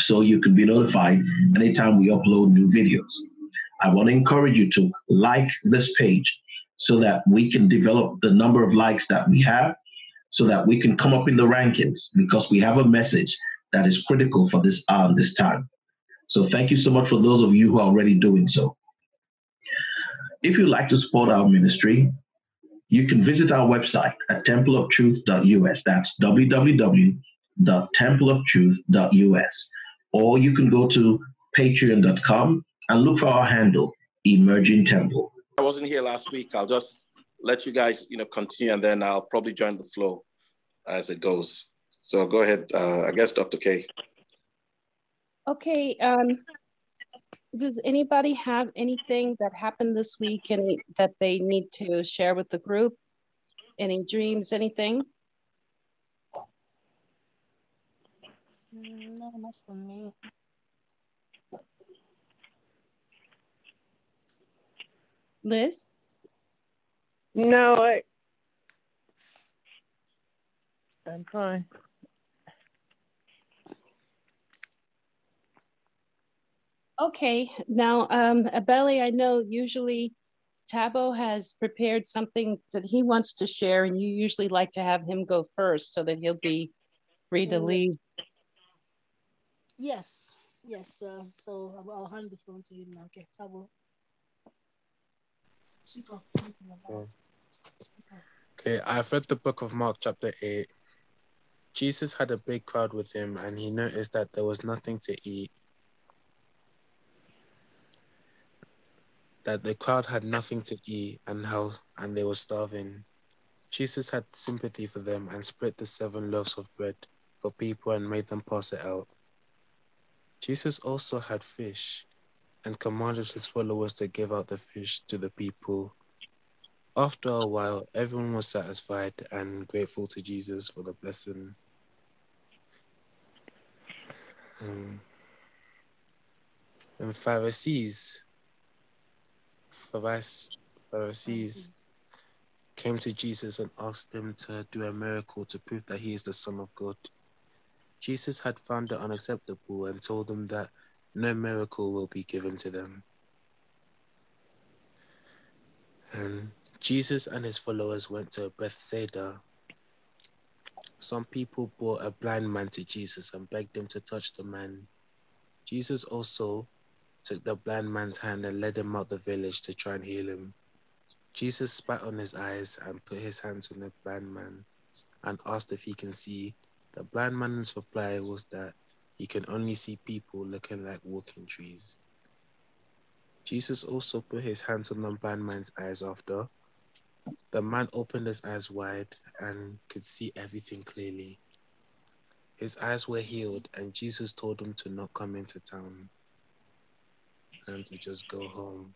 so you can be notified anytime we upload new videos. I want to encourage you to like this page so that we can develop the number of likes that we have so that we can come up in the rankings because we have a message that is critical for this um, this time. So thank you so much for those of you who are already doing so. If you'd like to support our ministry, you can visit our website at templeoftruth.us. That's www.templeoftruth.us. Or you can go to patreon.com and look for our handle, Emerging Temple. I wasn't here last week. I'll just let you guys, you know, continue and then I'll probably join the flow as it goes. So go ahead, uh, I guess, Dr. K. Okay, um, does anybody have anything that happened this week and that they need to share with the group? Any dreams, anything? Mm, No, not for me. Liz? No, I. I'm fine. Okay, now, um, Ebele, I know usually Tabo has prepared something that he wants to share, and you usually like to have him go first so that he'll be free to Mm. Yes, yes. Uh, so I'll, I'll hand the phone to him now. Okay, Tabo. Okay, I've read the book of Mark, chapter 8. Jesus had a big crowd with him, and he noticed that there was nothing to eat. That the crowd had nothing to eat and how and they were starving. Jesus had sympathy for them and split the seven loaves of bread for people and made them pass it out. Jesus also had fish and commanded his followers to give out the fish to the people. After a while, everyone was satisfied and grateful to Jesus for the blessing. Um, and Pharisees, Pharisees, Pharisees came to Jesus and asked him to do a miracle to prove that he is the Son of God. Jesus had found it unacceptable and told them that no miracle will be given to them. And Jesus and his followers went to Bethsaida. Some people brought a blind man to Jesus and begged him to touch the man. Jesus also took the blind man's hand and led him out of the village to try and heal him. Jesus spat on his eyes and put his hands on the blind man and asked if he can see. The blind man's reply was that he can only see people looking like walking trees. Jesus also put his hands on the blind man's eyes after. The man opened his eyes wide and could see everything clearly. His eyes were healed, and Jesus told him to not come into town and to just go home.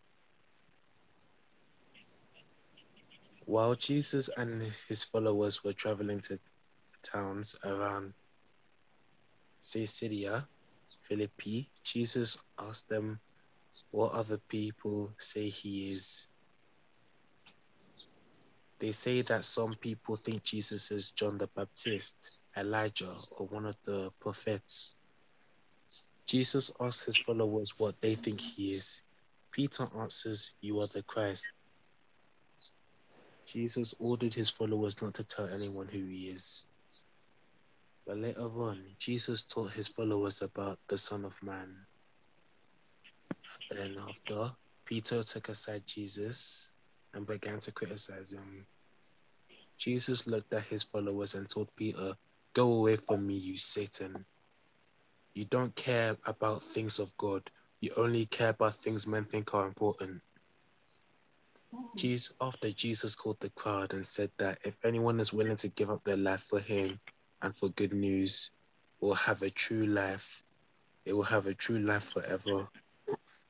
While Jesus and his followers were traveling to towns around Caesarea Philippi, Jesus asked them what other people say he is. They say that some people think Jesus is John the Baptist, Elijah, or one of the prophets. Jesus asks his followers what they think he is. Peter answers, You are the Christ. Jesus ordered his followers not to tell anyone who he is. But later on, Jesus taught his followers about the Son of Man. Then after, Peter took aside Jesus and began to criticize him. Jesus looked at his followers and told Peter, Go away from me, you Satan. You don't care about things of God. You only care about things men think are important. Hmm. Jesus, after Jesus called the crowd and said that if anyone is willing to give up their life for him and for good news, will have a true life. they will have a true life forever.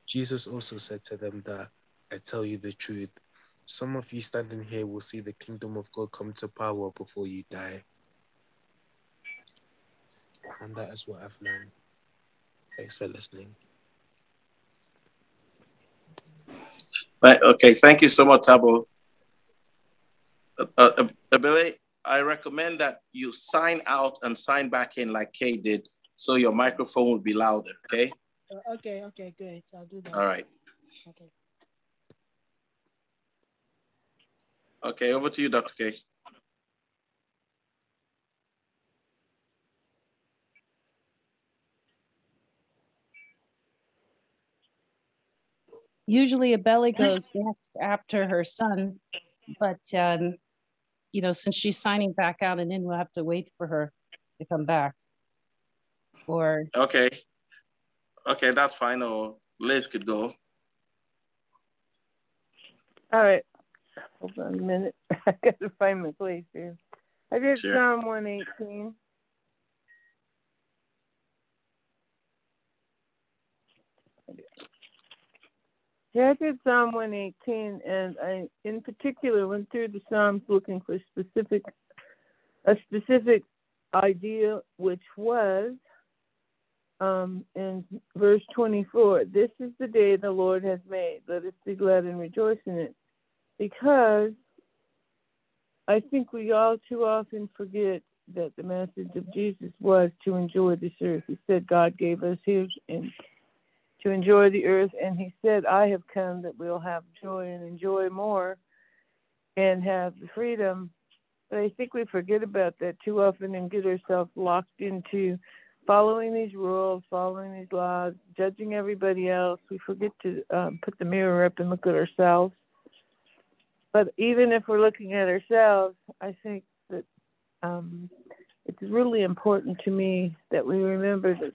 Jesus also said to them that I tell you the truth. Some of you standing here will see the kingdom of God come to power before you die. And that is what I've learned. Thanks for listening. Okay, thank you so much, Tabo. Uh, uh, Billy, I recommend that you sign out and sign back in like Kay did, so your microphone will be louder. Okay. Uh, okay. Okay. Great. I'll do that. All right. Okay. Okay. Over to you, Dr. K. Usually Ebele goes next after her son, but um, you know, since she's signing back out and in, we'll have to wait for her to come back. Or okay, okay, that's fine. Or Liz could go. All right. Hold on a minute. I got to find my place here. I did sure. Psalm 118. Yeah, I did Psalm 118, and I, in particular, went through the Psalms looking for specific, a specific idea, which was um, in verse 24. This is the day the Lord has made. Let us be glad and rejoice in it, because I think we all too often forget that the message of Jesus was to enjoy this earth. He said God gave us His and to enjoy the earth. And he said, I have come that we'll have joy and enjoy more and have the freedom. But I think we forget about that too often and get ourselves locked into following these rules, following these laws, judging everybody else. We forget to um, put the mirror up and look at ourselves. But even if we're looking at ourselves, I think that um, it's really important to me that we remember that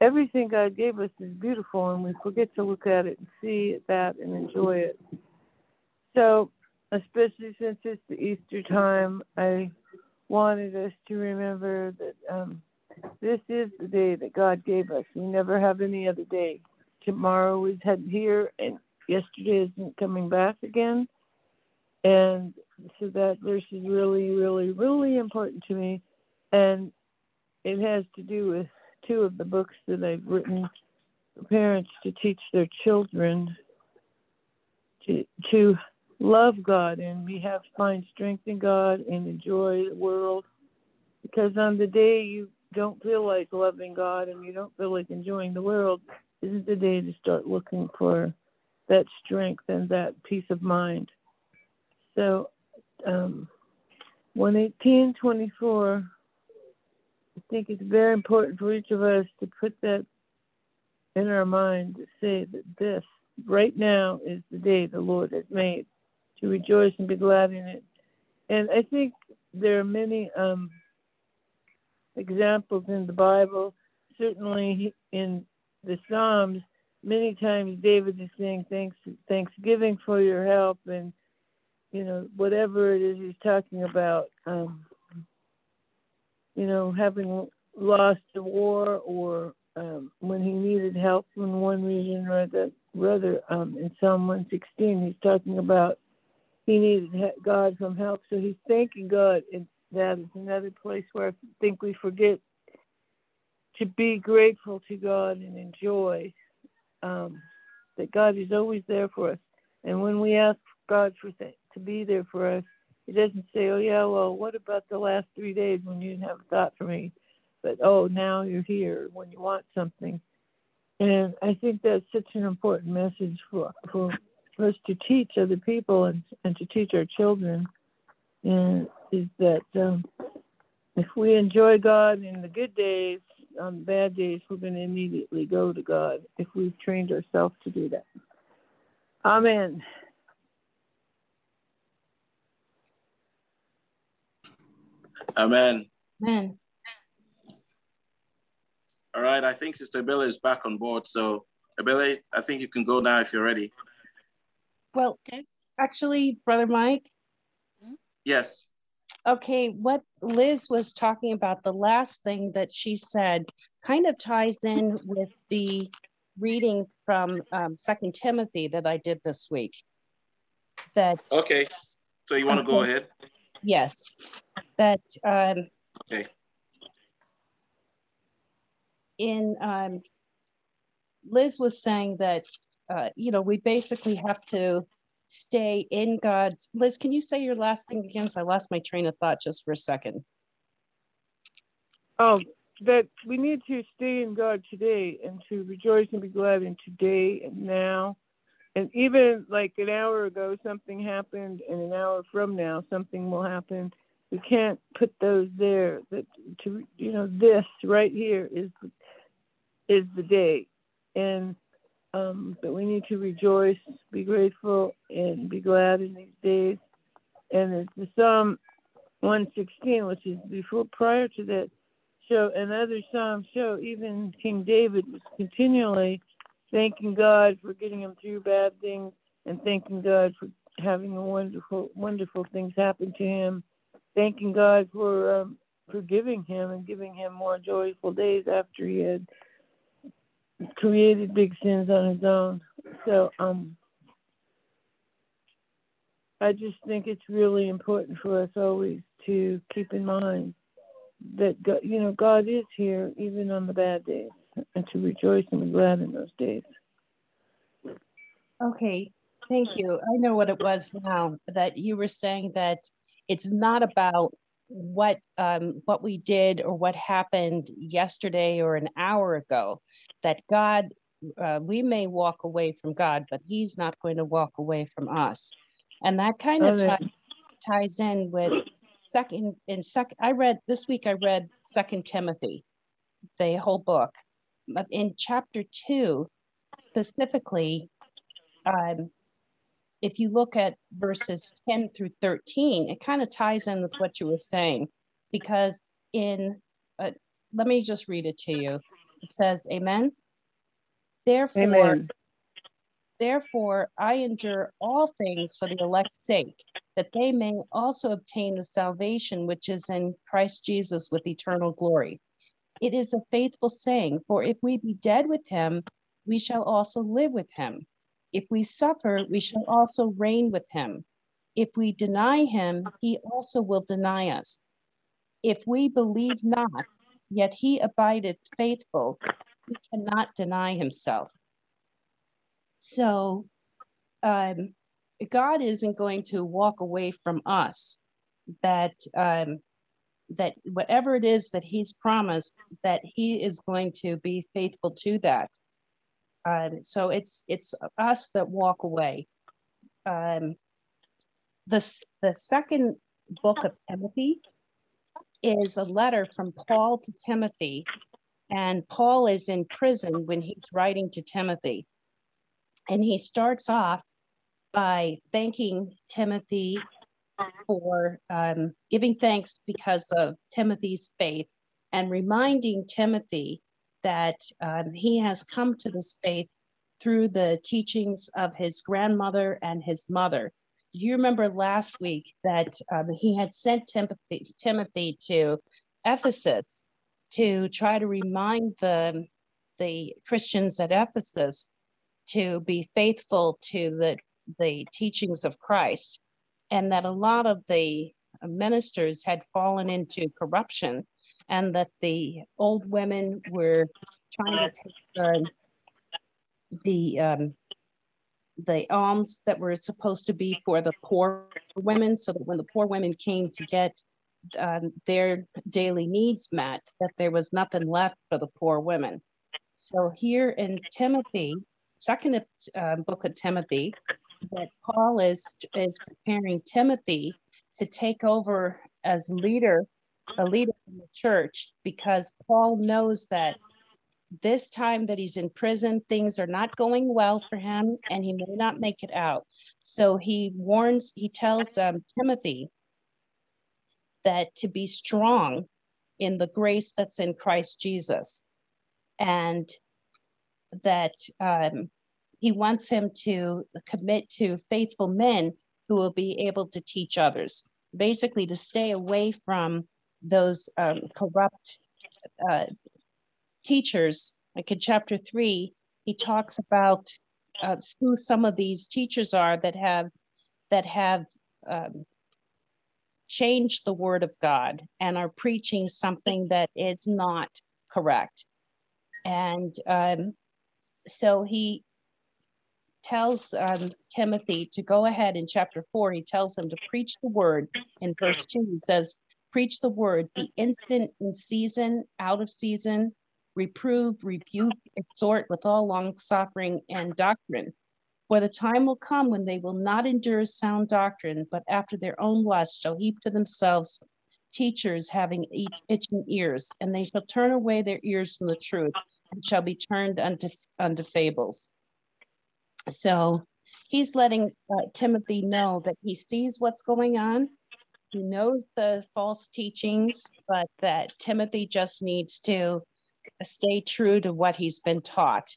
everything God gave us is beautiful, and we forget to look at it and see that and enjoy it. So, especially since it's the Easter time, I wanted us to remember that um, this is the day that God gave us. We never have any other day. Tomorrow is here, and yesterday isn't coming back again. And so that verse is really, really, really important to me. And it has to do with two of the books that I've written for parents to teach their children to to love God and we have find strength in God and enjoy the world. Because on the day you don't feel like loving God and you don't feel like enjoying the world, isn't the day to start looking for that strength and that peace of mind. So um, 11824 I think it's very important for each of us to put that in our mind to say that this right now is the day the Lord has made to rejoice and be glad in it. And I think there are many um, examples in the Bible, certainly in the Psalms. Many times David is saying thanks, thanksgiving for your help, and you know whatever it is he's talking about. Um, you know, having lost a war or um, when he needed help in one region or the other. Um, in Psalm 116, he's talking about he needed God from help, so he's thanking God. And that is another place where I think we forget to be grateful to God and enjoy um, that God is always there for us. And when we ask God for th- to be there for us, he doesn't say, "Oh yeah, well, what about the last three days when you didn't have a thought for me?" But oh, now you're here when you want something, and I think that's such an important message for for, us to teach other people and and to teach our children, and is that um, if we enjoy God in the good days, on the bad days, we're going to immediately go to God if we've trained ourselves to do that. Amen. Amen. Amen. All right, I think Sister Billy is back on board. So, Billy, I think you can go now if you're ready. Well, okay. actually, Brother Mike. Yes. Okay, what Liz was talking about, the last thing that she said kind of ties in with the reading from um, Second Timothy that I did this week. That Okay, so you want to go ahead? Yes, that um, Okay. in um, Liz was saying that uh, you know we basically have to stay in God's. Liz, can you say your last thing again? 'Cause I lost my train of thought just for a second. Oh, that we need to stay in God today and to rejoice and be glad in today and now. And even like an hour ago, something happened, and an hour from now, something will happen. We can't put those there. That to you know, this right here is is the day, and um, but we need to rejoice, be grateful, and be glad in these days. And it's the Psalm 116, which is before prior to that show and other psalms show even king david was continually thanking god for getting him through bad things and thanking god for having wonderful wonderful things happen to him. Thanking god for um, forgiving him and giving him more joyful days after he had created big sins on his own. So um i just think it's really important for us always to keep in mind that God, you know God is here even on the bad days, and to rejoice and be glad in those days. Okay, thank you. I know what it was now that you were saying that it's not about what um, what we did or what happened yesterday or an hour ago. That God, uh, we may walk away from God, but He's not going to walk away from us, and that kind of Amen. ties ties in with second in second. I read this week. I read Second Timothy, the whole book, in chapter two specifically um, if you look at verses 10 through 13, it kind of ties in with what you were saying because in, uh, let me just read it to you. It says, Amen. Therefore, Amen. Therefore, I endure all things for the elect's sake, that they may also obtain the salvation which is in Christ Jesus with eternal glory. It is a faithful saying, for if we be dead with him, we shall also live with him. If we suffer, we shall also reign with him. If we deny him, he also will deny us. If we believe not, yet he abideth faithful, he cannot deny himself. So um, God isn't going to walk away from us. That um, that whatever it is that He's promised, that He is going to be faithful to that. Um, so it's it's us that walk away. Um, the the second book of Timothy is a letter from Paul to Timothy, and Paul is in prison when he's writing to Timothy. And he starts off by thanking Timothy for um, giving thanks because of Timothy's faith and reminding Timothy that um, he has come to this faith through the teachings of his grandmother and his mother. Do you remember last week that um, he had sent Timothy, Timothy to Ephesus to try to remind the, the Christians at Ephesus to be faithful to the, the teachings of Christ, and that a lot of the ministers had fallen into corruption, and that the old women were trying to take the, the um, the alms that were supposed to be for the poor women, so that when the poor women came to get um, their daily needs met, that there was nothing left for the poor women. So here in Timothy, second uh, book of Timothy, that Paul is is preparing Timothy to take over as leader, a leader in the church, because Paul knows that this time that he's in prison, things are not going well for him, and he may not make it out. So he warns, he tells um, Timothy that to be strong in the grace that's in Christ Jesus, and that um, he wants him to commit to faithful men who will be able to teach others. basically to stay away from those um, corrupt uh, teachers. Like in chapter three, he talks about uh, who some of these teachers are that have that have um, changed the word of God and are preaching something that is not correct. And um, so he tells um, Timothy to go ahead in chapter four. He tells him to preach the word. In verse two, he says, Preach the word, be instant in season, out of season, reprove, rebuke, exhort with all long suffering and doctrine. For the time will come when they will not endure sound doctrine, but after their own lust shall heap to themselves teachers having itching ears, and they shall turn away their ears from the truth and shall be turned unto, unto fables. So he's letting uh, Timothy know that he sees what's going on. He knows the false teachings, but that Timothy just needs to stay true to what he's been taught.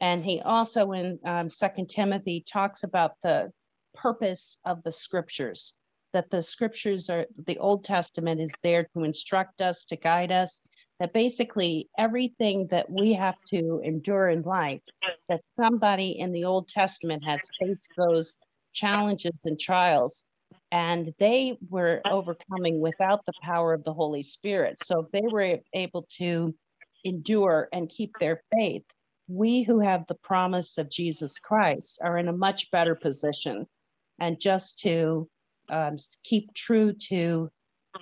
And he also in um, Second Timothy talks about the purpose of the scriptures, that the scriptures are the Old Testament is there to instruct us, to guide us, that basically everything that we have to endure in life, that somebody in the Old Testament has faced those challenges and trials and they were overcoming without the power of the Holy Spirit. So if they were able to endure and keep their faith, we who have the promise of Jesus Christ are in a much better position. And just to um, keep true to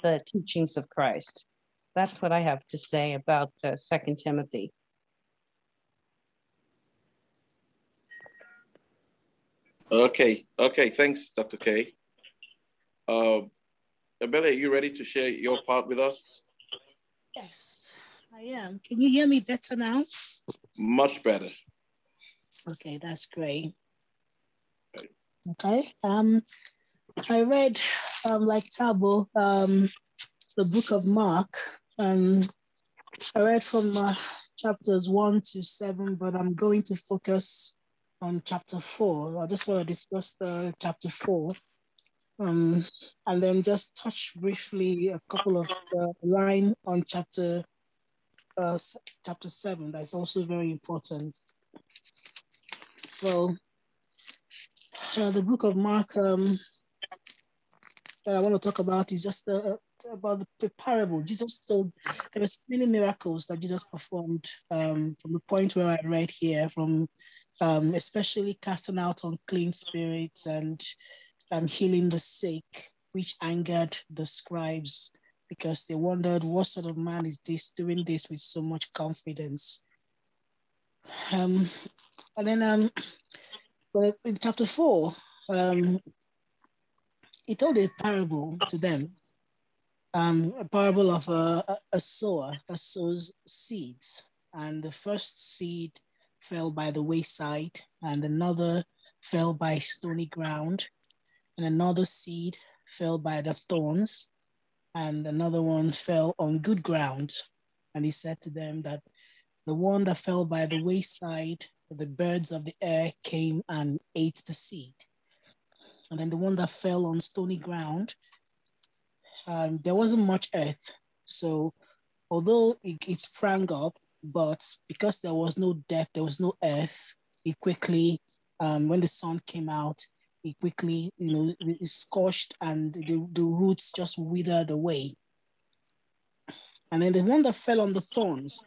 the teachings of Christ. That's what I have to say about uh, Second Timothy. Okay, okay, thanks, Dr. K. Uh, Ebele, are you ready to share your part with us? Yes, I am. Can you hear me better now? Much better. Okay, that's great. Okay. Um, I read, um, like Tabo, um, the book of Mark. Um, I read from uh, chapters one to seven, but I'm going to focus on chapter four. I just want to discuss the chapter four. Um, and then just touch briefly a couple of line on chapter uh, chapter seven. That's also very important. So uh, the book of Mark um, that I want to talk about is just uh, about the parable. Jesus told there were so many miracles that Jesus performed um, from the point where I read here, from um, especially casting out unclean spirits and um, healing the sick, which angered the scribes because they wondered what sort of man is this doing this with so much confidence. Um, and then um, in chapter four, um, he told a parable to them, um, a parable of a, a sower that sows seeds. And the first seed fell by the wayside, and another fell by stony ground, and another seed fell by the thorns, and another one fell on good ground. And he said to them that the one that fell by the wayside, the birds of the air came and ate the seed. And then the one that fell on stony ground, there wasn't much earth. So although it, it sprang up, but because there was no depth, there was no earth, it quickly, um, when the sun came out, it quickly, you know, it scorched and the, the roots just withered away. And then the one that fell on the thorns,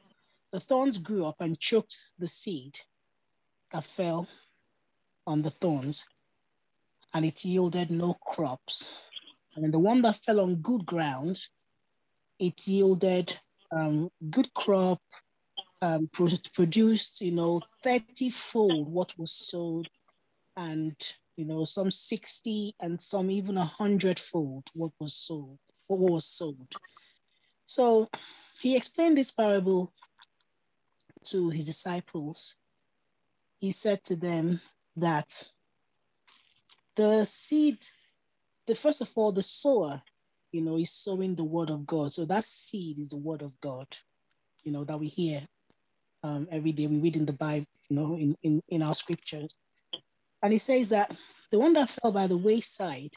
the thorns grew up and choked the seed that fell on the thorns and it yielded no crops. And the one that fell on good ground, it yielded um, good crop, um, produced, you know, 30 fold what was sold, and, you know, some 60 and some even 100 fold what was sold, what was sold. So he explained this parable to his disciples. He said to them that the seed, the first of all, the sower, you know, is sowing the word of God. So that seed is the word of God, you know, that we hear um, every day. We read in the Bible, you know, in, in, in our scriptures. And he says that the one that fell by the wayside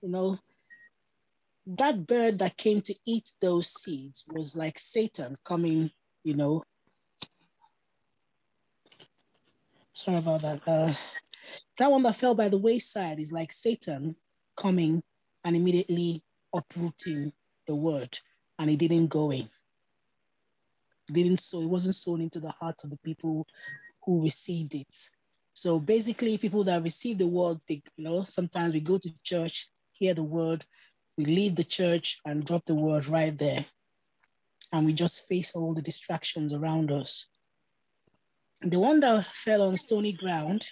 you know, that bird that came to eat those seeds was like Satan coming, you know. Sorry about that. Uh, that one that fell by the wayside is like Satan coming and immediately uprooting the word, and it didn't go in. It didn't so it wasn't sown into the hearts of the people who received it. So basically, people that receive the word, they you know, sometimes we go to church, hear the word, we leave the church and drop the word right there. And we just face all the distractions around us. The one that fell on stony ground,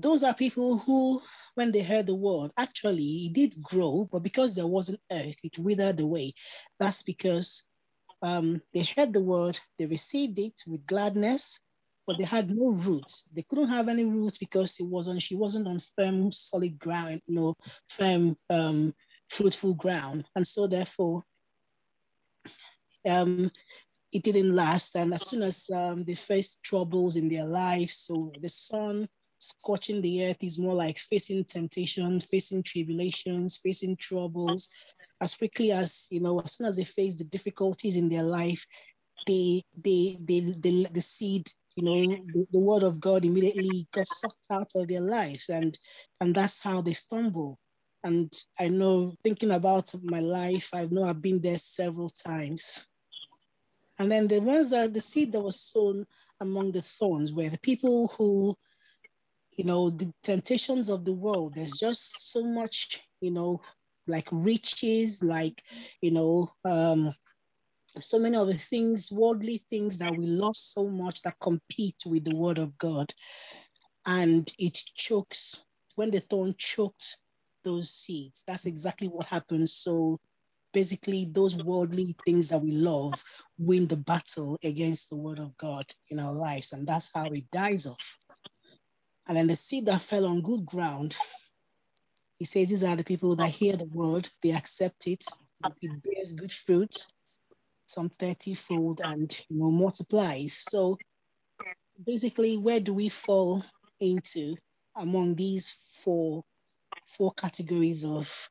those are people who when they heard the word, actually it did grow, but because there wasn't earth, it withered away. That's because um, they heard the word, they received it with gladness, but they had no roots. They couldn't have any roots because it wasn't, she wasn't on firm, solid ground, you know, firm, um, fruitful ground. And so therefore, um, it didn't last. And as soon as um, they faced troubles in their lives, so the sun scorching the earth is more like facing temptation, facing tribulations, facing troubles. As quickly as you know, as soon as they face the difficulties in their life, they they they, they the seed, you know, the, the word of God immediately got sucked out of their lives, and and that's how they stumble. And I know thinking about my life, I know I've been there several times. And then the ones that the seed that was sown among the thorns were the people who you know, the temptations of the world. There's just so much, you know, like riches, like, you know, um, so many of the things, worldly things that we love so much that compete with the word of God. And it chokes, when the thorn choked those seeds, that's exactly what happens. So basically, those worldly things that we love win the battle against the word of God in our lives. And that's how it dies off. And then the seed that fell on good ground, he says these are the people that hear the word, they accept it, it bears good fruit, some 30 fold and you know multiplies. So basically, where do we fall into among these four four categories of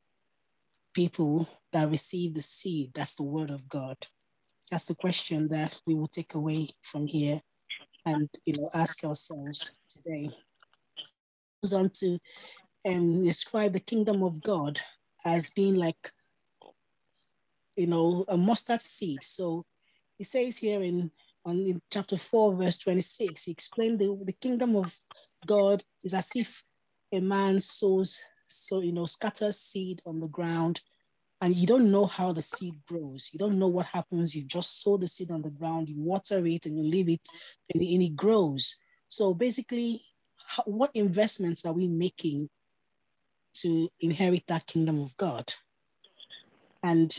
people that receive the seed? That's the word of God. That's the question that we will take away from here and you know ask ourselves today goes on to um, describe the kingdom of God as being like, you know, a mustard seed. So he says here in on in chapter 4, verse 26, he explained the, the kingdom of God is as if a man sows, so you know, scatters seed on the ground, and you don't know how the seed grows. You don't know what happens. You just sow the seed on the ground, you water it, and you leave it, and, and it grows. So basically, how, what investments are we making to inherit that kingdom of God? And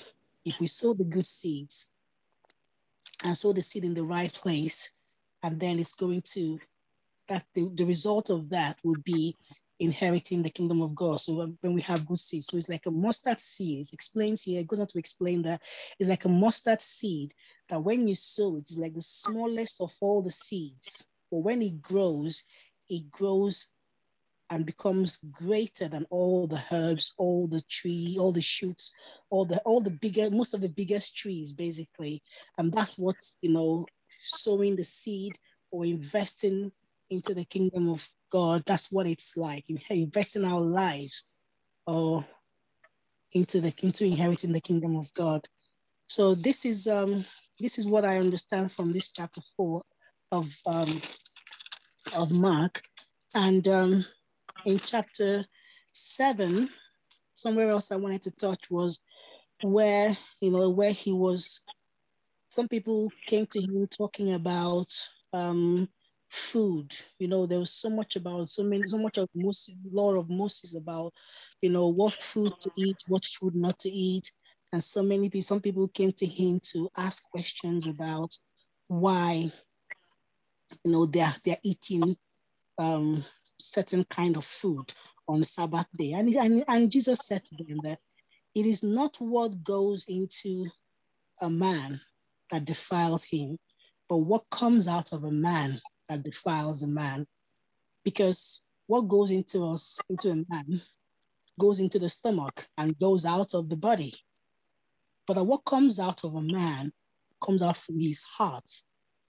if we sow the good seeds and sow the seed in the right place, and then it's going to that the, the result of that will be inheriting the kingdom of God. So when we have good seeds, so it's like a mustard seed. It explains here, it goes on to explain that it's like a mustard seed that when you sow it's like the smallest of all the seeds. But when it grows, it grows and becomes greater than all the herbs, all the tree, all the shoots, all the all the bigger, most of the biggest trees, basically. And that's what you know, sowing the seed or investing into the kingdom of God. That's what it's like. Investing our lives or into the into inheriting the kingdom of God. So this is um this is what I understand from this chapter four of um of Mark. And um, in chapter seven, somewhere else I wanted to touch was where, you know, where he was, some people came to him talking about um, food. You know, there was so much about, so many, so much of Moses, law of Moses about, you know, what food to eat, what food not to eat. And so many people, some people came to him to ask questions about why you know, they're, they're eating um, certain kind of food on Sabbath day. And, and, and Jesus said to them that it is not what goes into a man that defiles him, but what comes out of a man that defiles a man. Because what goes into us, into a man, goes into the stomach and goes out of the body. But what comes out of a man comes out from his heart.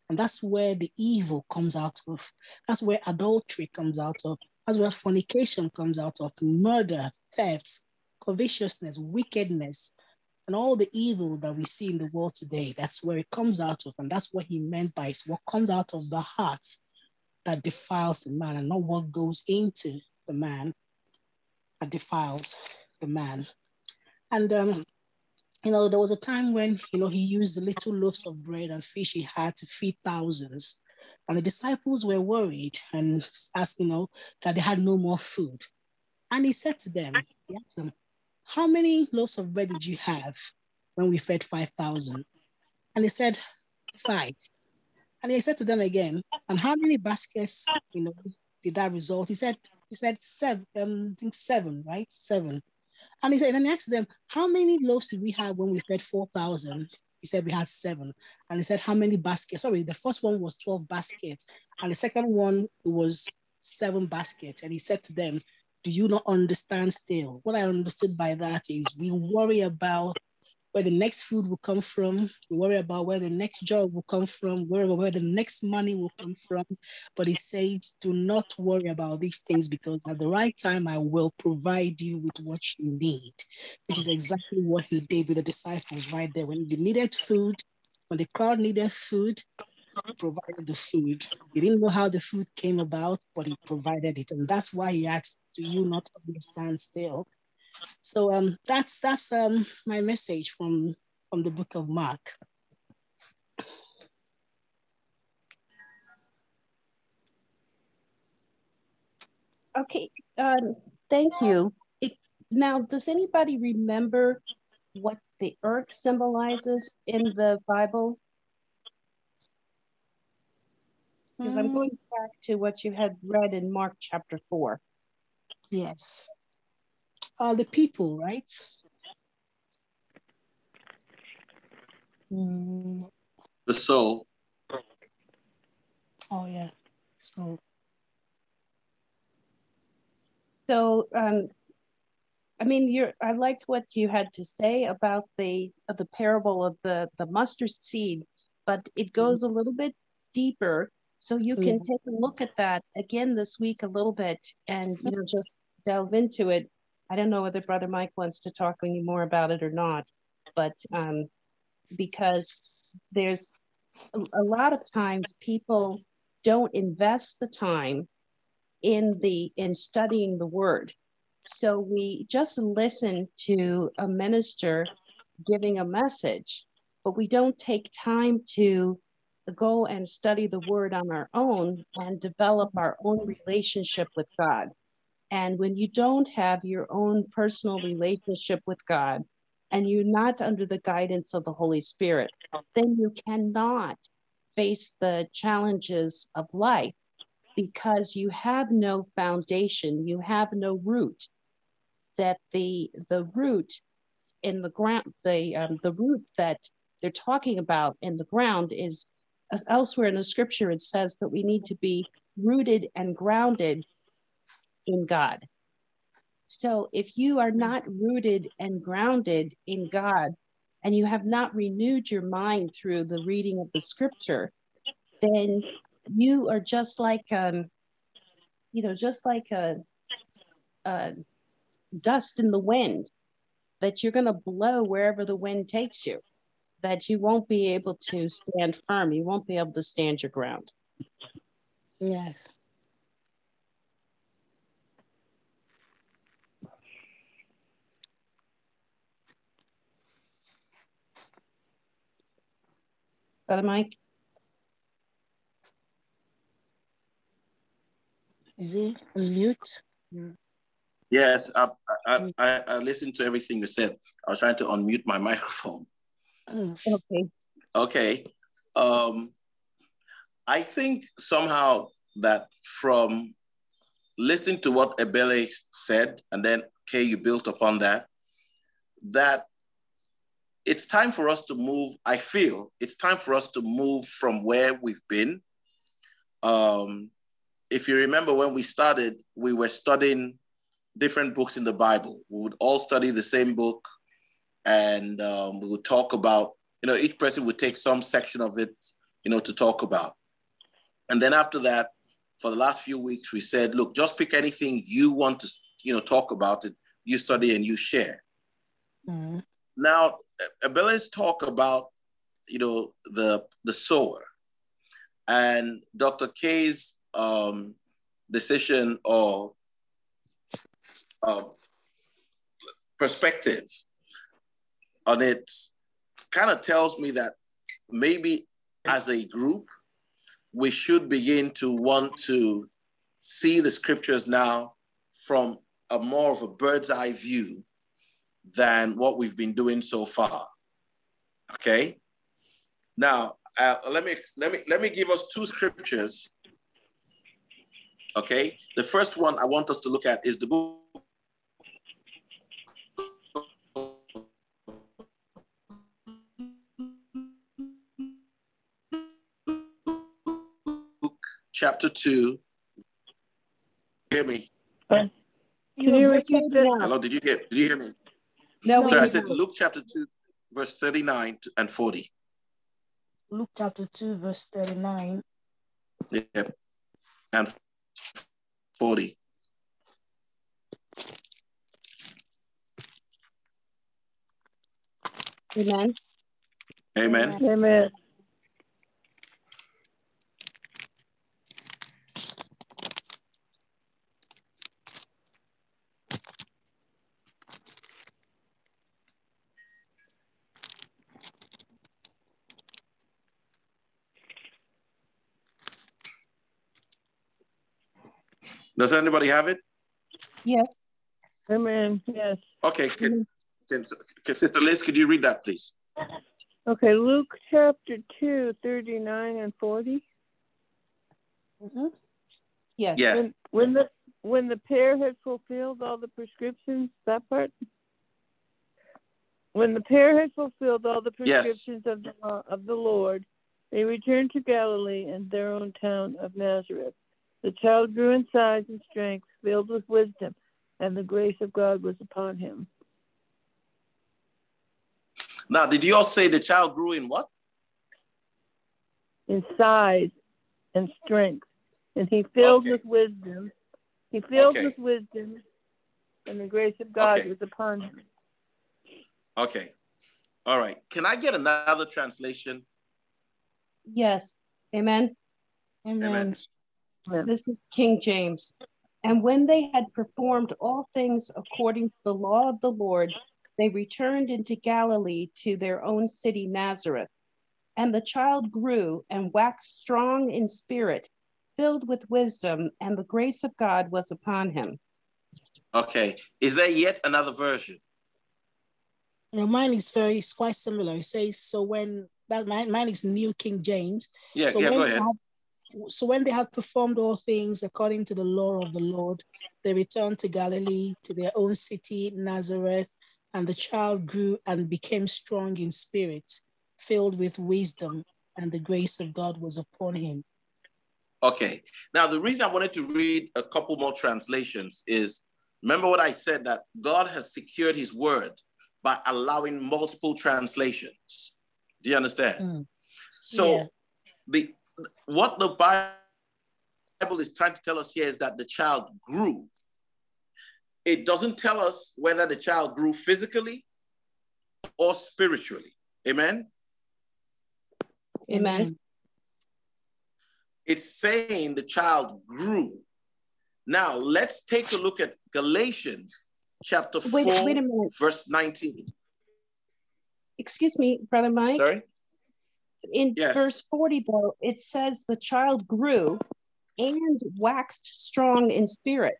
And that's where the evil comes out of. That's where adultery comes out of. That's where fornication comes out of. Murder, thefts, covetousness, wickedness, and all the evil that we see in the world today. That's where it comes out of. And that's what he meant by it's what comes out of the heart that defiles the man and not what goes into the man that defiles the man. And um, you know, there was a time when, you know, he used the little loaves of bread and fish he had to feed thousands. And the disciples were worried and asked, you know, that they had no more food. And he said to them, he asked them, how many loaves of bread did you have when we fed 5,000? And they said, five. And he said to them again, and how many baskets, you know, did that result? He said, he said seven, um, I think seven, right? Seven. And he said, and he asked them, How many loaves did we have when we fed 4,000? He said, We had seven. And he said, How many baskets? Sorry, the first one was 12 baskets. And the second one was seven baskets. And he said to them, Do you not understand still? What I understood by that is we worry about where the next food will come from. We worry about where the next job will come from, where, where the next money will come from. But he said, do not worry about these things because at the right time, I will provide you with what you need, which is exactly what he did with the disciples right there. When they needed food, when the crowd needed food, he provided the food. He didn't know how the food came about, but he provided it. And that's why he asked, do you not understand still? So um, that's that's um, my message from from the book of Mark. Okay, um, thank you. It, now, does anybody remember what the earth symbolizes in the Bible? Because I'm going mm. back to what you had read in Mark chapter 4. Yes are the people, right? Mm. The soul. Oh yeah, so. So, um, I mean, you're. I liked what you had to say about the uh, the parable of the the mustard seed, but it mm-hmm. goes mm-hmm. a little bit deeper. So you can mm-hmm. take a look at that again this week a little bit, and you know just delve into it I don't know whether Brother Mike wants to talk any more about it or not, but um, because there's a, a lot of times people don't invest the time in the in studying the word. So we just listen to a minister giving a message, but we don't take time to go and study the word on our own and develop our own relationship with God. And when you don't have your own personal relationship with God and you're not under the guidance of the Holy Spirit, then you cannot face the challenges of life because you have no foundation, you have no root. That the the root in the ground, the um, the root that they're talking about in the ground is elsewhere in the scripture. It says that we need to be rooted and grounded in God. So if you are not rooted and grounded in God and you have not renewed your mind through the reading of the scripture, then you are just like, um, you know, just like a, a dust in the wind that you're going to blow wherever the wind takes you, that you won't be able to stand firm. You won't be able to stand your ground. Yes. Brother Mike? Is he mute? Yes, I, I, I, I, listened to everything you said. I was trying to unmute my microphone. Oh, okay. Okay. Um, I think somehow that from listening to what Ebele said, and then Kay, you built upon that, that it's time for us to move. I feel it's time for us to move from where we've been. Um, if you remember when we started, we were studying different books in the Bible. We would all study the same book and um, we would talk about, you know, each person would take some section of it, you know, to talk about. And then after that, for the last few weeks, we said, look, just pick anything you want to, you know, talk about it, you study and you share. Mm-hmm. Now, Ebele's talk about, you know, the the sower, and Dr. K's um, decision or uh, perspective on it kind of tells me that maybe as a group, we should begin to want to see the scriptures now from a more of a bird's eye view than what we've been doing so far. Okay. Now, uh, let me let me let me give us two scriptures. Okay. The first one I want us to look at is the Luke chapter 2. Hear me? Can you repeat that? Hello, did you hear? Did you hear me? No, so I said Luke chapter 2, verse 39 and 40. Luke chapter 2, verse 39. Yep. And 40. Amen. Amen. Amen. Does anybody have it? Yes. Amen. Yes. Okay. Can, can, can, Sister Liz, could you read that, please? Okay. Luke chapter 2, 39 and 40. Mm-hmm. Yes. Yeah. When, when the when the pair had fulfilled all the prescriptions, that part. When the pair had fulfilled all the prescriptions yes. of the of the Lord, they returned to Galilee and their own town of Nazareth. The child grew in size and strength, filled with wisdom, and the grace of God was upon him. Now, did you all say the child grew in what? In size and strength. And he filled okay. with wisdom. He filled okay. with wisdom, and the grace of God okay. was upon him. Okay. All right. Can I get another translation? Yes. Amen. Amen. Amen. This is King James. And when they had performed all things according to the law of the Lord, they returned into Galilee to their own city, Nazareth. And the child grew and waxed strong in spirit, filled with wisdom, and the grace of God was upon him. Okay. Is there yet another version? You know, mine is very it's quite similar. It says, so when that mine, mine is New King James. Yeah, so yeah, go ahead. So when they had performed all things according to the law of the Lord, they returned to Galilee, to their own city, Nazareth, and the child grew and became strong in spirit, filled with wisdom, and the grace of God was upon him. Okay. Now, the reason I wanted to read a couple more translations is remember what I said that God has secured his word by allowing multiple translations. Do you understand? Mm. So, yeah. the what the Bible is trying to tell us here is that the child grew. It doesn't tell us whether the child grew physically or spiritually. Amen? Amen. It's saying the child grew. Now, let's take a look at Galatians chapter wait, 4, wait verse 19. Excuse me, Brother Mike. Sorry? In yes. verse 40 though it says the child grew and waxed strong in spirit.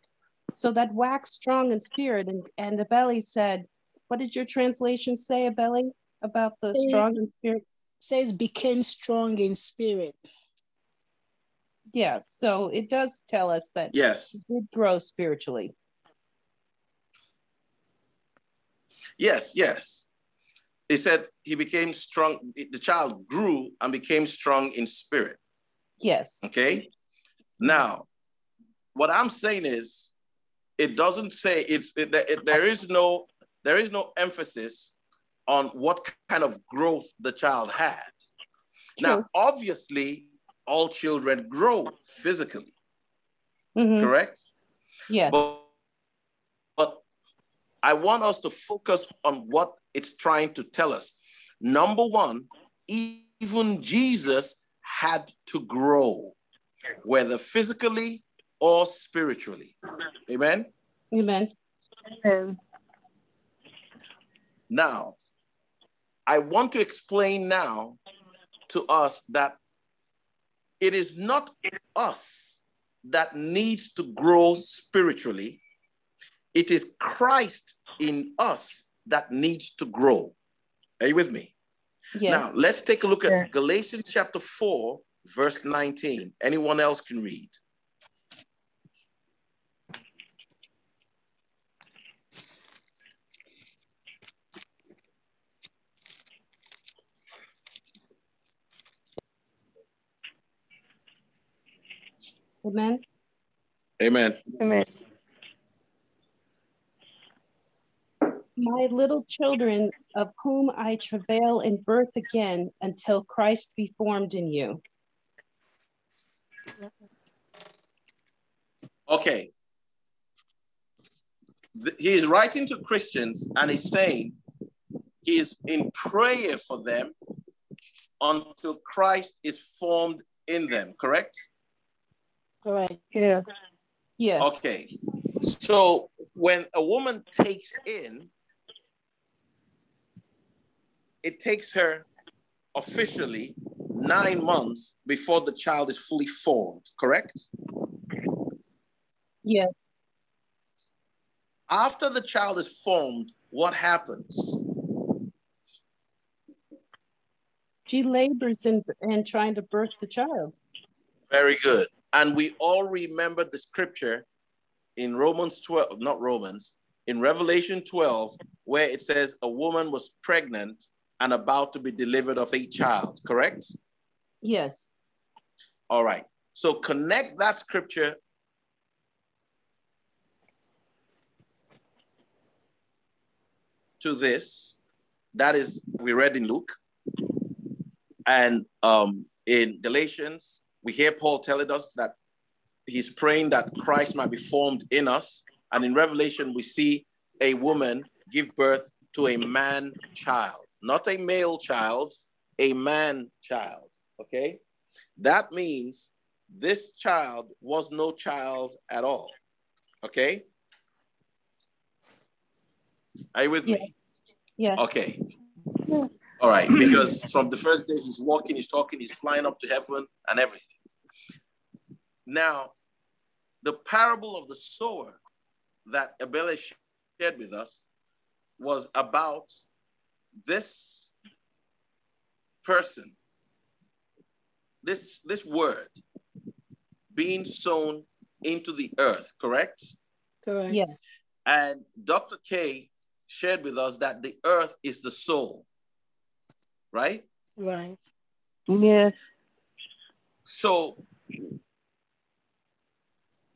So that waxed strong in spirit and and Ebele said what did your translation say Ebele about the it. strong in spirit? Says became strong in spirit. Yeah so it does tell us that yes. he did grow spiritually. Yes yes he said he became strong, the child grew and became strong in spirit. Yes. Okay. Now, what I'm saying is, it doesn't say it's it, it, there is no there is no emphasis on what kind of growth the child had. Now, obviously, all children grow physically, Mhm. correct? Yeah. But I want us to focus on what it's trying to tell us. Number one, even Jesus had to grow, whether physically or spiritually. Amen. Amen. And Now, I want to explain now to us that it is not us that needs to grow spiritually, it is Christ in us that needs to grow. Are you with me? Yeah. Now, let's take a look at Yeah. Galatians chapter 4, verse 19. Anyone else can read. Amen. Amen. amen. My little children, of whom I travail in birth again until Christ be formed in you. Okay. He is writing to Christians and he's saying he is in prayer for them until Christ is formed in them, correct? Correct. Yeah. Yes. Okay. So when a woman takes in, it takes her officially nine months before the child is fully formed, correct? Yes. After the child is formed, what happens? She labors in, in trying to birth the child. Very good. And we all remember the scripture in Romans 12, not Romans, in Revelation 12, where it says a woman was pregnant and about to be delivered of a child, correct? Yes. All right. So connect that scripture to this. That is, we read in Luke. And um, in Galatians, we hear Paul telling us that he's praying that Christ might be formed in us. And in Revelation, we see a woman give birth to a man child, not a male child, a man child. Okay. That means this child was no child at all. Okay. Are you with me? Yes. Okay. All right. Because from the first day he's walking, he's talking, he's flying up to heaven and everything. Now, the parable of the sower that Ebele shared with us was about this person, this, this word being sown into the earth, correct? Correct. Yes. And Dr. K shared with us that the earth is the soul, right? Right. Yes. So,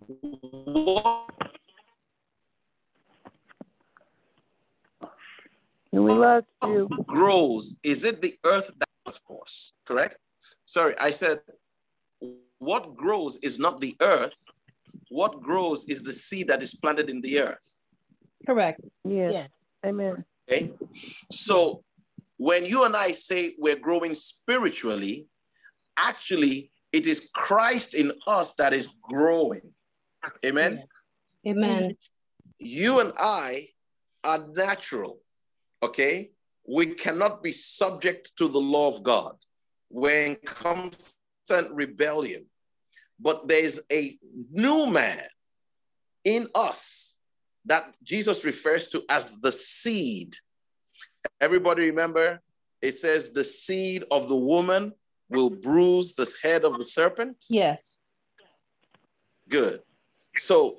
what And we lost you. grows? Is it the earth that, of course, correct? Sorry, I said what grows is not the earth. What grows is the seed that is planted in the earth. Correct. Yes. Yeah. Amen. Okay. So when you and I say we're growing spiritually, actually, it is Christ in us that is growing. Amen. Amen. You and I are natural. Okay. We cannot be subject to the law of God. We're in constant rebellion. But there's a new man in us that Jesus refers to as the seed. Everybody remember it says the seed of the woman will bruise the head of the serpent? Yes. Good. So,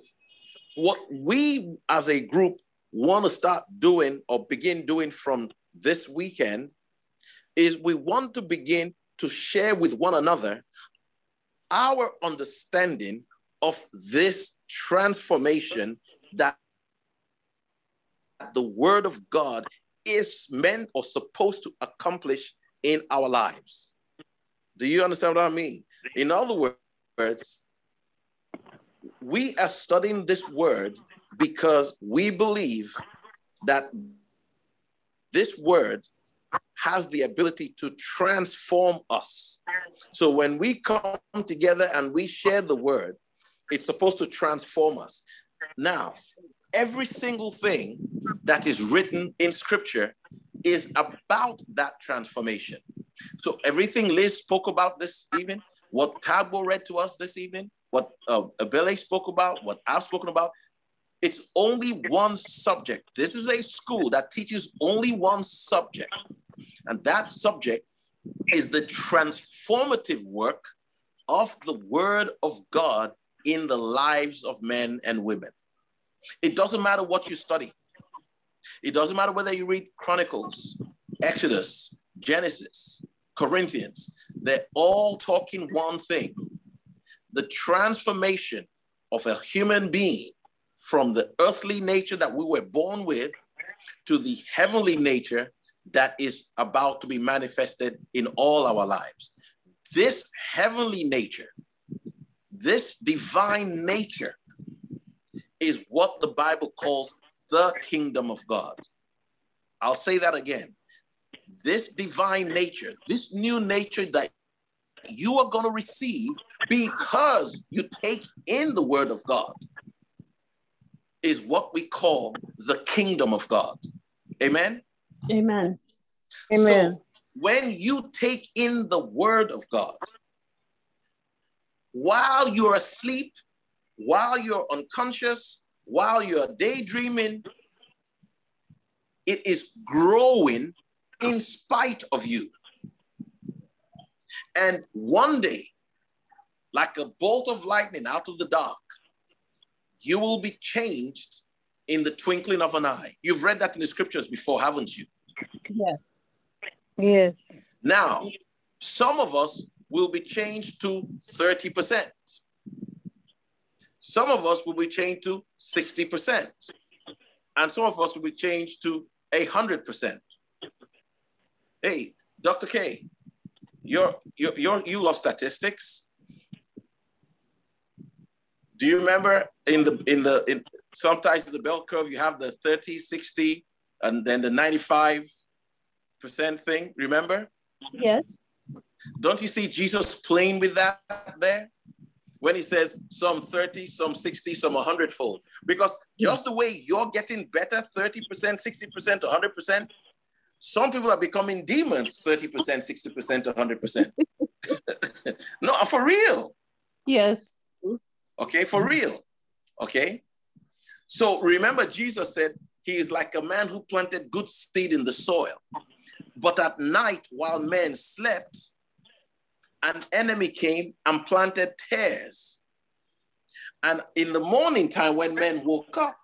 what we as a group want to start doing or begin doing from this weekend is we want to begin to share with one another our understanding of this transformation that the word of God is meant or supposed to accomplish in our lives. Do you understand what I mean? In other words, we are studying this word because we believe that this word has the ability to transform us. So when we come together and we share the word, it's supposed to transform us. Now, every single thing that is written in scripture is about that transformation. So everything Liz spoke about this evening, what Tabo read to us this evening, what uh, Ebele spoke about, what I've spoken about, it's only one subject. This is a school that teaches only one subject. And that subject is the transformative work of the word of God in the lives of men and women. It doesn't matter what you study. It doesn't matter whether you read Chronicles, Exodus, Genesis, Corinthians. They're all talking one thing the transformation of a human being from the earthly nature that we were born with to the heavenly nature that is about to be manifested in all our lives. This heavenly nature, this divine nature, is what the Bible calls the kingdom of God. I'll say that again. This divine nature, this new nature that you are going to receive because you take in the word of God, is what we call the kingdom of God. Amen. Amen. Amen. So when you take in the word of God, while you're asleep, while you're unconscious, while you're daydreaming, it is growing in spite of you. And one day, like a bolt of lightning out of the dark, you will be changed in the twinkling of an eye. You've read that in the scriptures before, haven't you? Yes. Yes. Now, some of us will be changed to 30%. Some of us will be changed to 60%. And some of us will be changed to 100%. Hey, Dr. K, you're, you're, you're, you love statistics. Do you remember in the, in the, in sometimes the bell curve, you have the 30, 60, and then the 95% thing, remember? Yes. Don't you see Jesus playing with that there? when he says some 30, some 60, some 100 fold. Because just the way you're getting better 30%, 60%, 100%, some people are becoming demons 30%, 60%, 100%. no, for real. Yes. Okay, for real. Okay. So remember, Jesus said he is like a man who planted good seed in the soil. But at night, while men slept, an enemy came and planted tares. And in the morning time, when men woke up,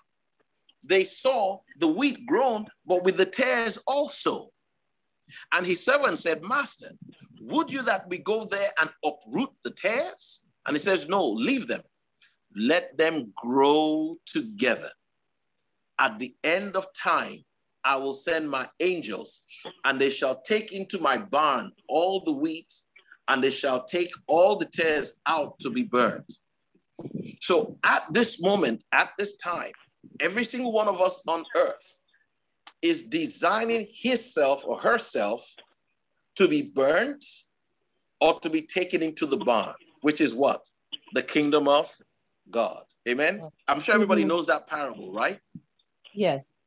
they saw the wheat grown, but with the tares also. And his servant said, Master, would you that we go there and uproot the tares? And he says, No, leave them. Let them grow together. At the end of time, I will send my angels, and they shall take into my barn all the wheat and they shall take all the tares out to be burned. So at this moment, at this time, every single one of us on earth is designing himself or herself to be burnt or to be taken into the barn, which is what? The kingdom of God. Amen. I'm sure everybody knows that parable, right? Yes.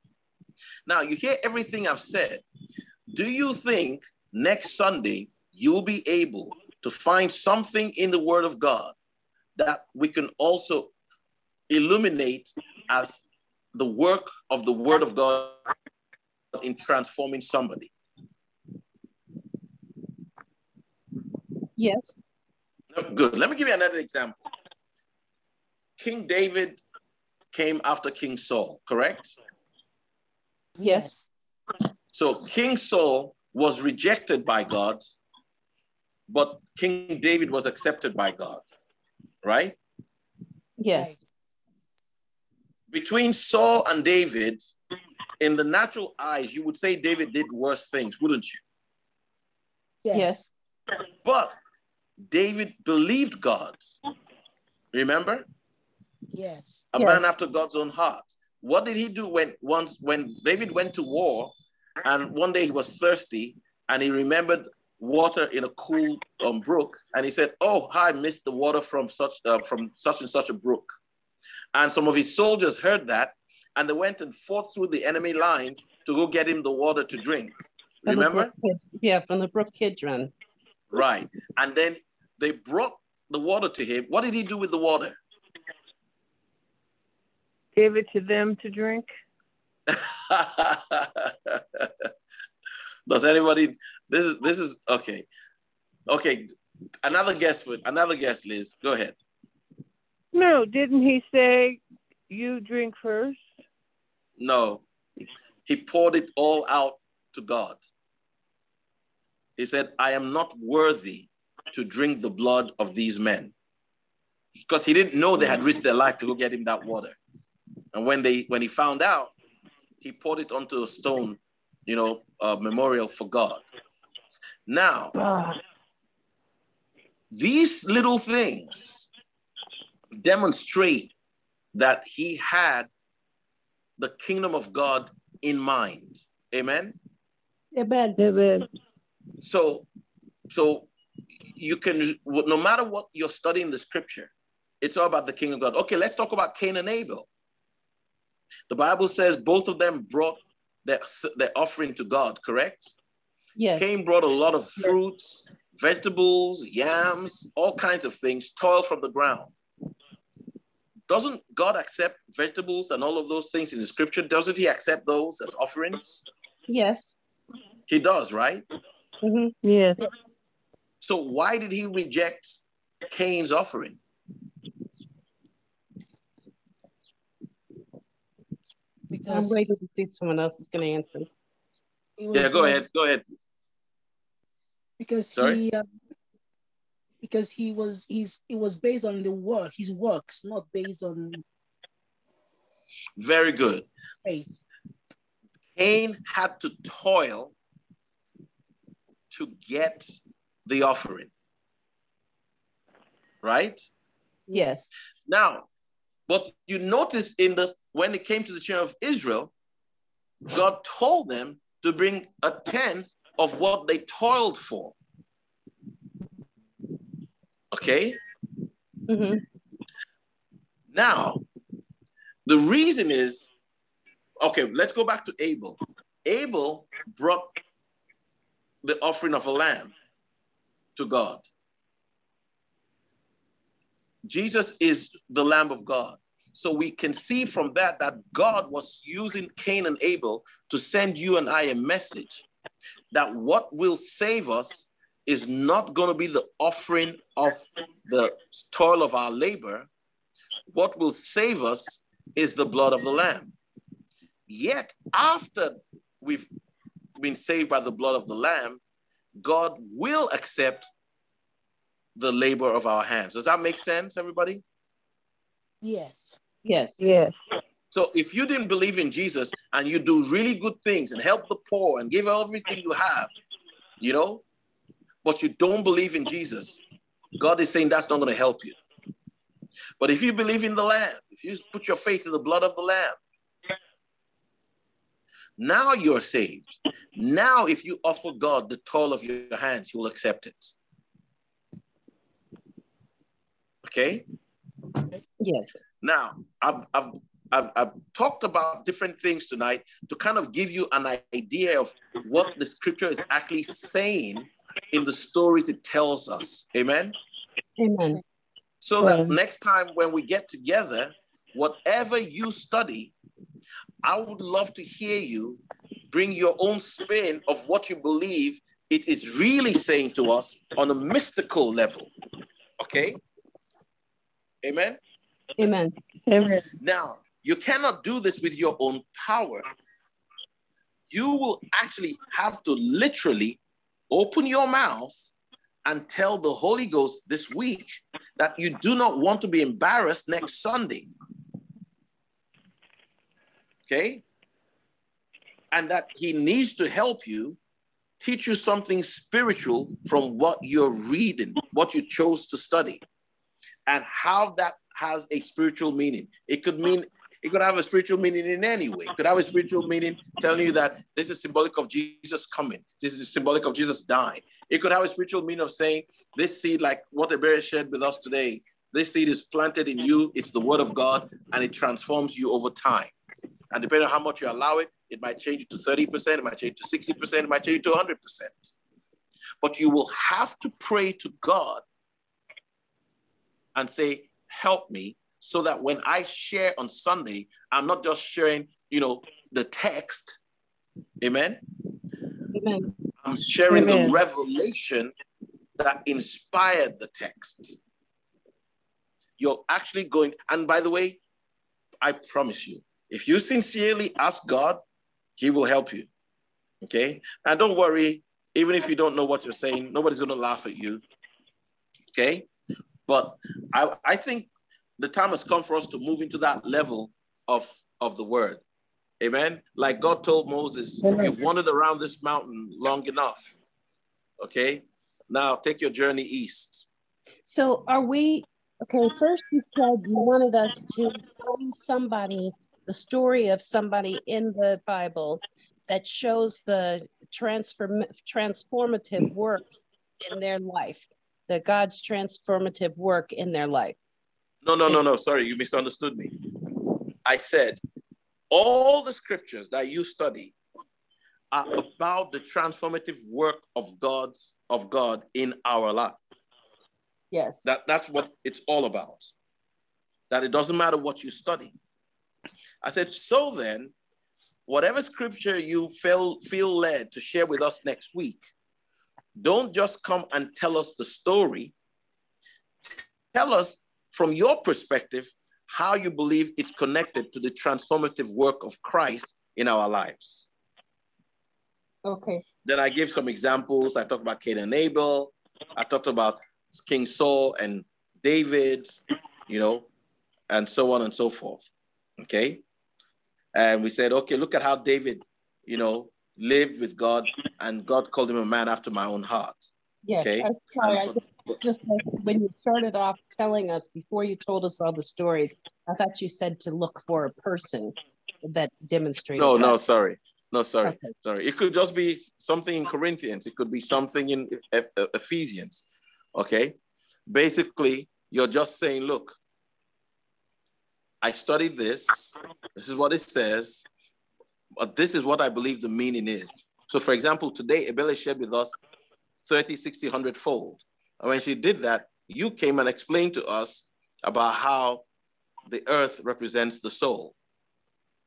Now, you hear everything I've said. Do you think next Sunday you'll be able to find something in the Word of God that we can also illuminate as the work of the Word of God in transforming somebody. Yes. Good. Let me give you another example. King David came after King Saul, correct? Yes. So King Saul was rejected by God but King David was accepted by God, right? Yes. between Saul and David, in the natural eyes, you would say David did worse things, wouldn't you? Yes. Yes. But David believed God. Remember? Yes. A Yes. man after God's own heart. What did he do when once when David went to war and one day he was thirsty and he remembered water in a cool um, brook and he said, "Oh, I missed the water from such uh, from such and such a brook." And some of his soldiers heard that and they went and fought through the enemy lines to go get him the water to drink. From Remember? Yeah, from the Brook Kidron. Right. And then they brought the water to him. What did he do with the water? Give it to them to drink. Does anybody this is this is okay. Okay. Another guess for another guess, Liz. Go ahead. No, didn't he say you drink first? No. He poured it all out to God. He said, I am not worthy to drink the blood of these men. Because he didn't know they had risked their life to go get him that water. And when they when he found out, he poured it onto a stone, you know, a memorial for God. Now, Ah, these little things demonstrate that he had the kingdom of God in mind. Amen. Amen. Amen. So, so you can, no matter what you're studying the scripture, it's all about the kingdom of God. Okay, let's talk about Cain and Abel. The Bible says both of them brought their, their offering to God, correct? Yes. Cain brought a lot of fruits, vegetables, yams, all kinds of things, toil from the ground. Doesn't God accept vegetables and all of those things in the scripture? Doesn't He accept those as offerings? Yes. He does, right? hmm Yes. So why did He reject Cain's offering? Because waiting to see if someone else is going to answer. was, Yeah, go uh, ahead. Go ahead. Because Sorry? he uh, because he was he's it was based on the work, his works, not based on Very good. faith. Cain had to toil to get the offering. Right? Yes. Now, but you notice in the when it came to the children of Israel, God told them to bring a tenth of what they toiled for. Okay? hmm Now, the reason is okay, let's go back to Abel. Abel brought the offering of a lamb to God. Jesus is the Lamb of God. So we can see from that that God was using Cain and Abel to send you and I a message that what will save us is not going to be the offering of the toil of our labor. What will save us is the blood of the Lamb. Yet, after we've been saved by the blood of the Lamb, God will accept the labor of our hands. Does that make sense, everybody? Yes. Yes. Yes. So if you didn't believe in Jesus and you do really good things and help the poor and give everything you have, you know, but you don't believe in Jesus, God is saying that's not going to help you. But if you believe in the Lamb, if you put your faith in the blood of the Lamb, now you're saved. Now, if you offer God the toil of your hands, He will accept it. Okay? Yes. Now, I've, I've, I've, I've talked about different things tonight to kind of give you an idea of what the scripture is actually saying in the stories it tells us. Amen. Amen. So that next time when we get together, whatever you study, I would love to hear you bring your own spin of what you believe it is really saying to us on a mystical level. Okay? Amen. Amen. Amen. Now, you cannot do this with your own power. You will actually have to literally open your mouth and tell the Holy Ghost this week that you do not want to be embarrassed next Sunday. Okay? And that he needs to help you teach you something spiritual from what you're reading, what you chose to study, and how that has a spiritual meaning. It could mean it could have a spiritual meaning in any way. It could have a spiritual meaning telling you that this is symbolic of Jesus coming. This is symbolic of Jesus dying. It could have a spiritual meaning of saying this seed, like what the bear shared with us today, this seed is planted in you. It's the word of God, and it transforms you over time. And depending on how much you allow it, it might change to 30%, it might change to 60%, it might change to 100%. But you will have to pray to God and say, Help me, so that when I share on Sunday, I'm not just sharing, you know, the text. Amen. Amen. I'm sharing Amen. the revelation that inspired the text. You're actually going, and by the way, I promise you, if you sincerely ask God, He will help you. Okay? And don't worry, even if you don't know what you're saying, nobody's going to laugh at you. Okay? But I, I think the time has come for us to move into that level of, of the word. Amen. Like God told Moses, you've wandered around this mountain long enough. Okay. Now take your journey east. So are we, okay, first you said you wanted us to find somebody, the story of somebody in the Bible that shows the transform, transformative work in their life, the God's transformative work in their life. No, no, no, no. Sorry, you misunderstood me. I said all the scriptures that you study are about the transformative work of God's of God in our life. Yes. That that's what it's all about. That it doesn't matter what you study. I said, so then, whatever scripture you feel feel led to share with us next week, don't just come and tell us the story. Tell us from your perspective how you believe it's connected to the transformative work of Christ in our lives. Okay. Then I gave some examples. I talked about Cain and Abel. I talked about King Saul and David, you know, and so on and so forth. Okay. And we said, okay, look at how David, you know, lived with God and God called him a man after my own heart. Yes. Okay. I'm sorry. I just, just like when you started off telling us before you told us all the stories, I thought you said to look for a person that demonstrated. no, no, sorry. No, sorry. Okay. Sorry. It could just be something in Corinthians. It could be something in Ephesians. Okay. Basically, you're just saying, look, I studied this. This is what it says. But this is what I believe the meaning is. So, for example, today, Ebele shared with us 30, 60, 100 fold. And when she did that, you came and explained to us about how the earth represents the soul.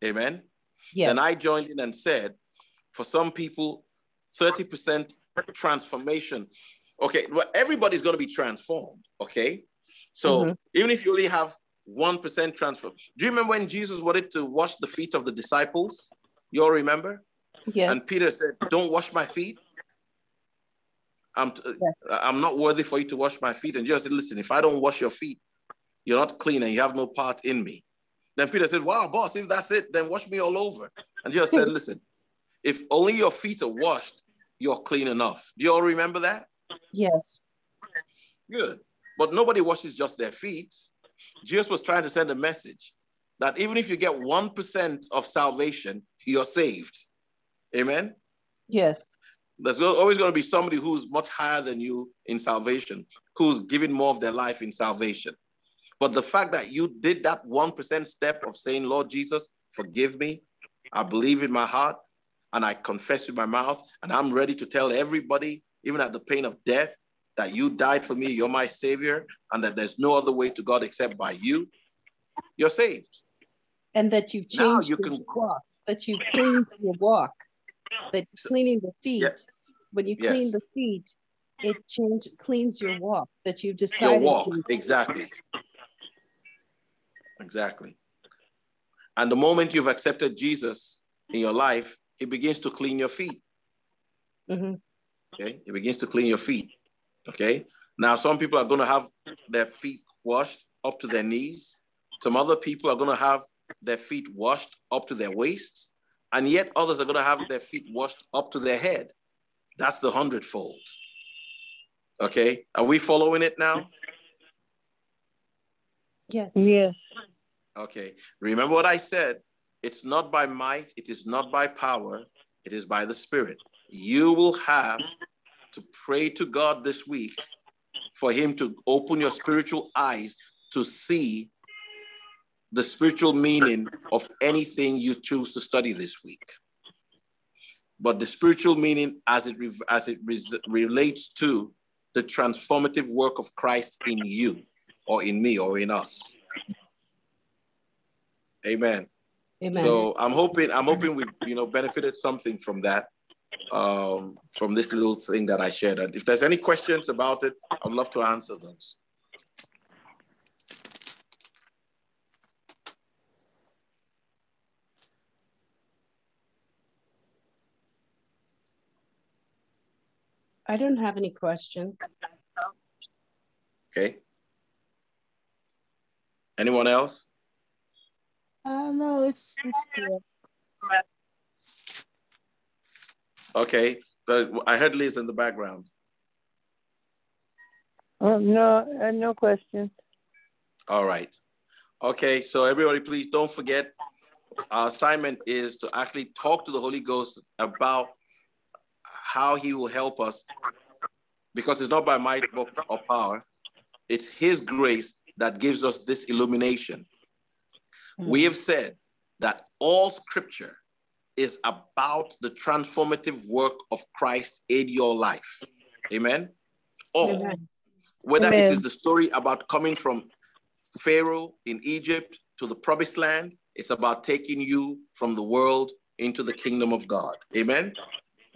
Amen. Yes. Then I joined in and said, for some people, 30% transformation. Okay, well, everybody's going to be transformed. Okay. So Mhm. even if you only have 1% transfer, do you remember when Jesus wanted to wash the feet of the disciples? You all remember? yes. And Peter said, Don't wash my feet. I'm, t- Yes. Uh, I'm not worthy for you to wash my feet. And Jesus said, Listen, if I don't wash your feet, you're not clean and you have no part in me. Then Peter said, Wow, boss, if that's it, then wash me all over. And Jesus said, Listen, if only your feet are washed, you're clean enough. Do you all remember that? yes. Good. But nobody washes just their feet. Jesus was trying to send a message that even if you get 1% of salvation, you're saved. Amen. Yes. There's always going to be somebody who's much higher than you in salvation, who's giving more of their life in salvation. But the fact that you did that 1% step of saying, Lord Jesus, forgive me, I believe in my heart, and I confess with my mouth, and I'm ready to tell everybody, even at the pain of death, that you died for me, you're my savior, and that there's no other way to God except by you, you're saved. And that you've changed you your can- walk, that you cleaned your walk, that So- cleaning the feet, when you clean Yes. the feet, it change cleans your walk, that you Your decided. walk, to- exactly. Exactly. And the moment you've accepted Jesus in your life, he begins to clean your feet. Mhm. Okay. He begins to clean your feet. Okay. Now, some people are going to have their feet washed up to their knees. Some other people are going to have their feet washed up to their waists, and yet others are going to have their feet washed up to their head. That's the hundredfold. Okay, are we following it now? Yes. Yes. Okay, remember what I said. It's not by might, it is not by power, it is by the Spirit. You will have to pray to God this week for Him to open your spiritual eyes to see the spiritual meaning of anything you choose to study this week. But the spiritual meaning as it, as it relates to the transformative work of Christ in you or in me or in us. Amen. Amen. So I'm hoping I'm hoping we've you know benefited something from that, um, from this little thing that I shared. And if there's any questions about it, I'd love to answer those. I don't have any question. Okay. Anyone else? Uh, no, it's it's clear. Okay, but I heard Liz in the background. Oh, no, uh, no questions. All right. Okay, so everybody, please don't forget our assignment is to actually talk to the Holy Ghost about how he will help us because it's not by might or power, it's his grace that gives us this illumination. Mm-hmm. We have said that all scripture is about the transformative work of Christ in your life. Amen. All. Amen. Whether Amen. it is the story about coming from Pharaoh in Egypt to the promised land, it's about taking you from the world into the kingdom of God. Amen.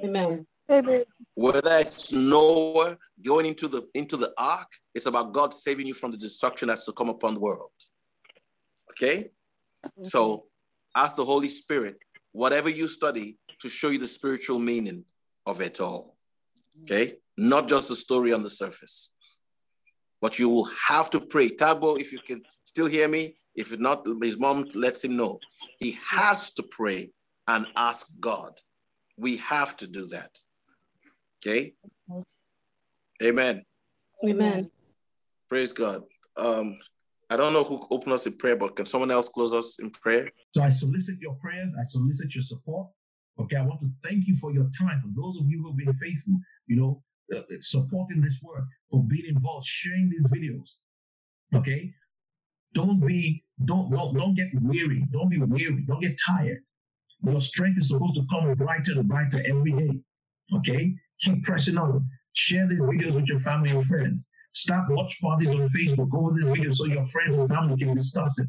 Amen. Amen. Whether it's Noah going into the into the ark, it's about God saving you from the destruction that's to come upon the world. Okay? okay? So ask the Holy Spirit, whatever you study, to show you the spiritual meaning of it all. Okay? Not just a story on the surface. But you will have to pray. Tabo, if you can still hear me, if not, his mom lets him know. He has to pray and ask God. We have to do that. Okay. Amen. Amen. Praise God. Um, I don't know who opened us in prayer, but can someone else close us in prayer? So I solicit your prayers. I solicit your support. Okay, I want to thank you for your time. For those of you who have been faithful, you know, uh, supporting this work, for being involved, sharing these videos. Okay, don't be, don't, don't, don't get weary. Don't be weary. Don't get tired. Your strength is supposed to come brighter and brighter every day. Okay, Keep pressing on. Share these videos with your family and friends. Start watch parties on Facebook over this video so your friends and family can discuss it.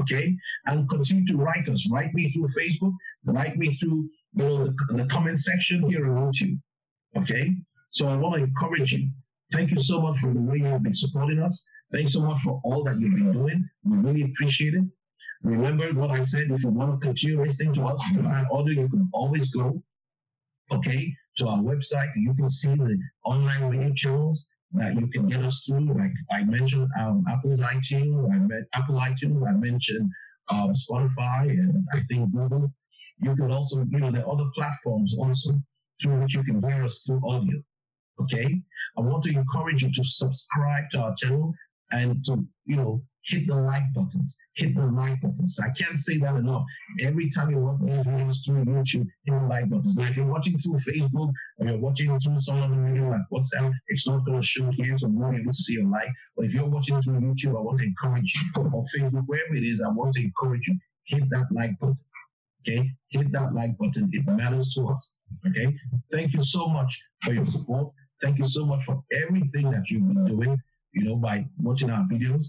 Okay? And continue to write us. Write me through Facebook. Write me through you know, the, the comment section here on YouTube. Okay? So I want to encourage you. Thank you so much for the way you've been supporting us. Thanks so much for all that you've been doing. We really appreciate it. Remember what I said, if you want to continue listening to us on audio, you can always go, okay, to our website. You can see the online radio channels that you can get us through. Like I mentioned, um, Apple's iTunes, I met Apple iTunes, I mentioned um, Spotify, and I think Google. You can also, you know, the other platforms also through which you can hear us through audio. Okay, I want to encourage you to subscribe to our channel and to, you know, hit the like buttons, hit the like buttons. I can't say that enough. Every time you watch these videos through YouTube, hit the like buttons. Now, if you're watching through Facebook or you're watching through some other video like WhatsApp, it's not going to show here, so you won't able to see a like. But if you're watching through YouTube, I want to encourage you, or Facebook, wherever it is, I want to encourage you, hit that like button. Okay, hit that like button. It matters to us. Okay, thank you so much for your support. Thank you so much for everything that you've been doing you know, by watching our videos.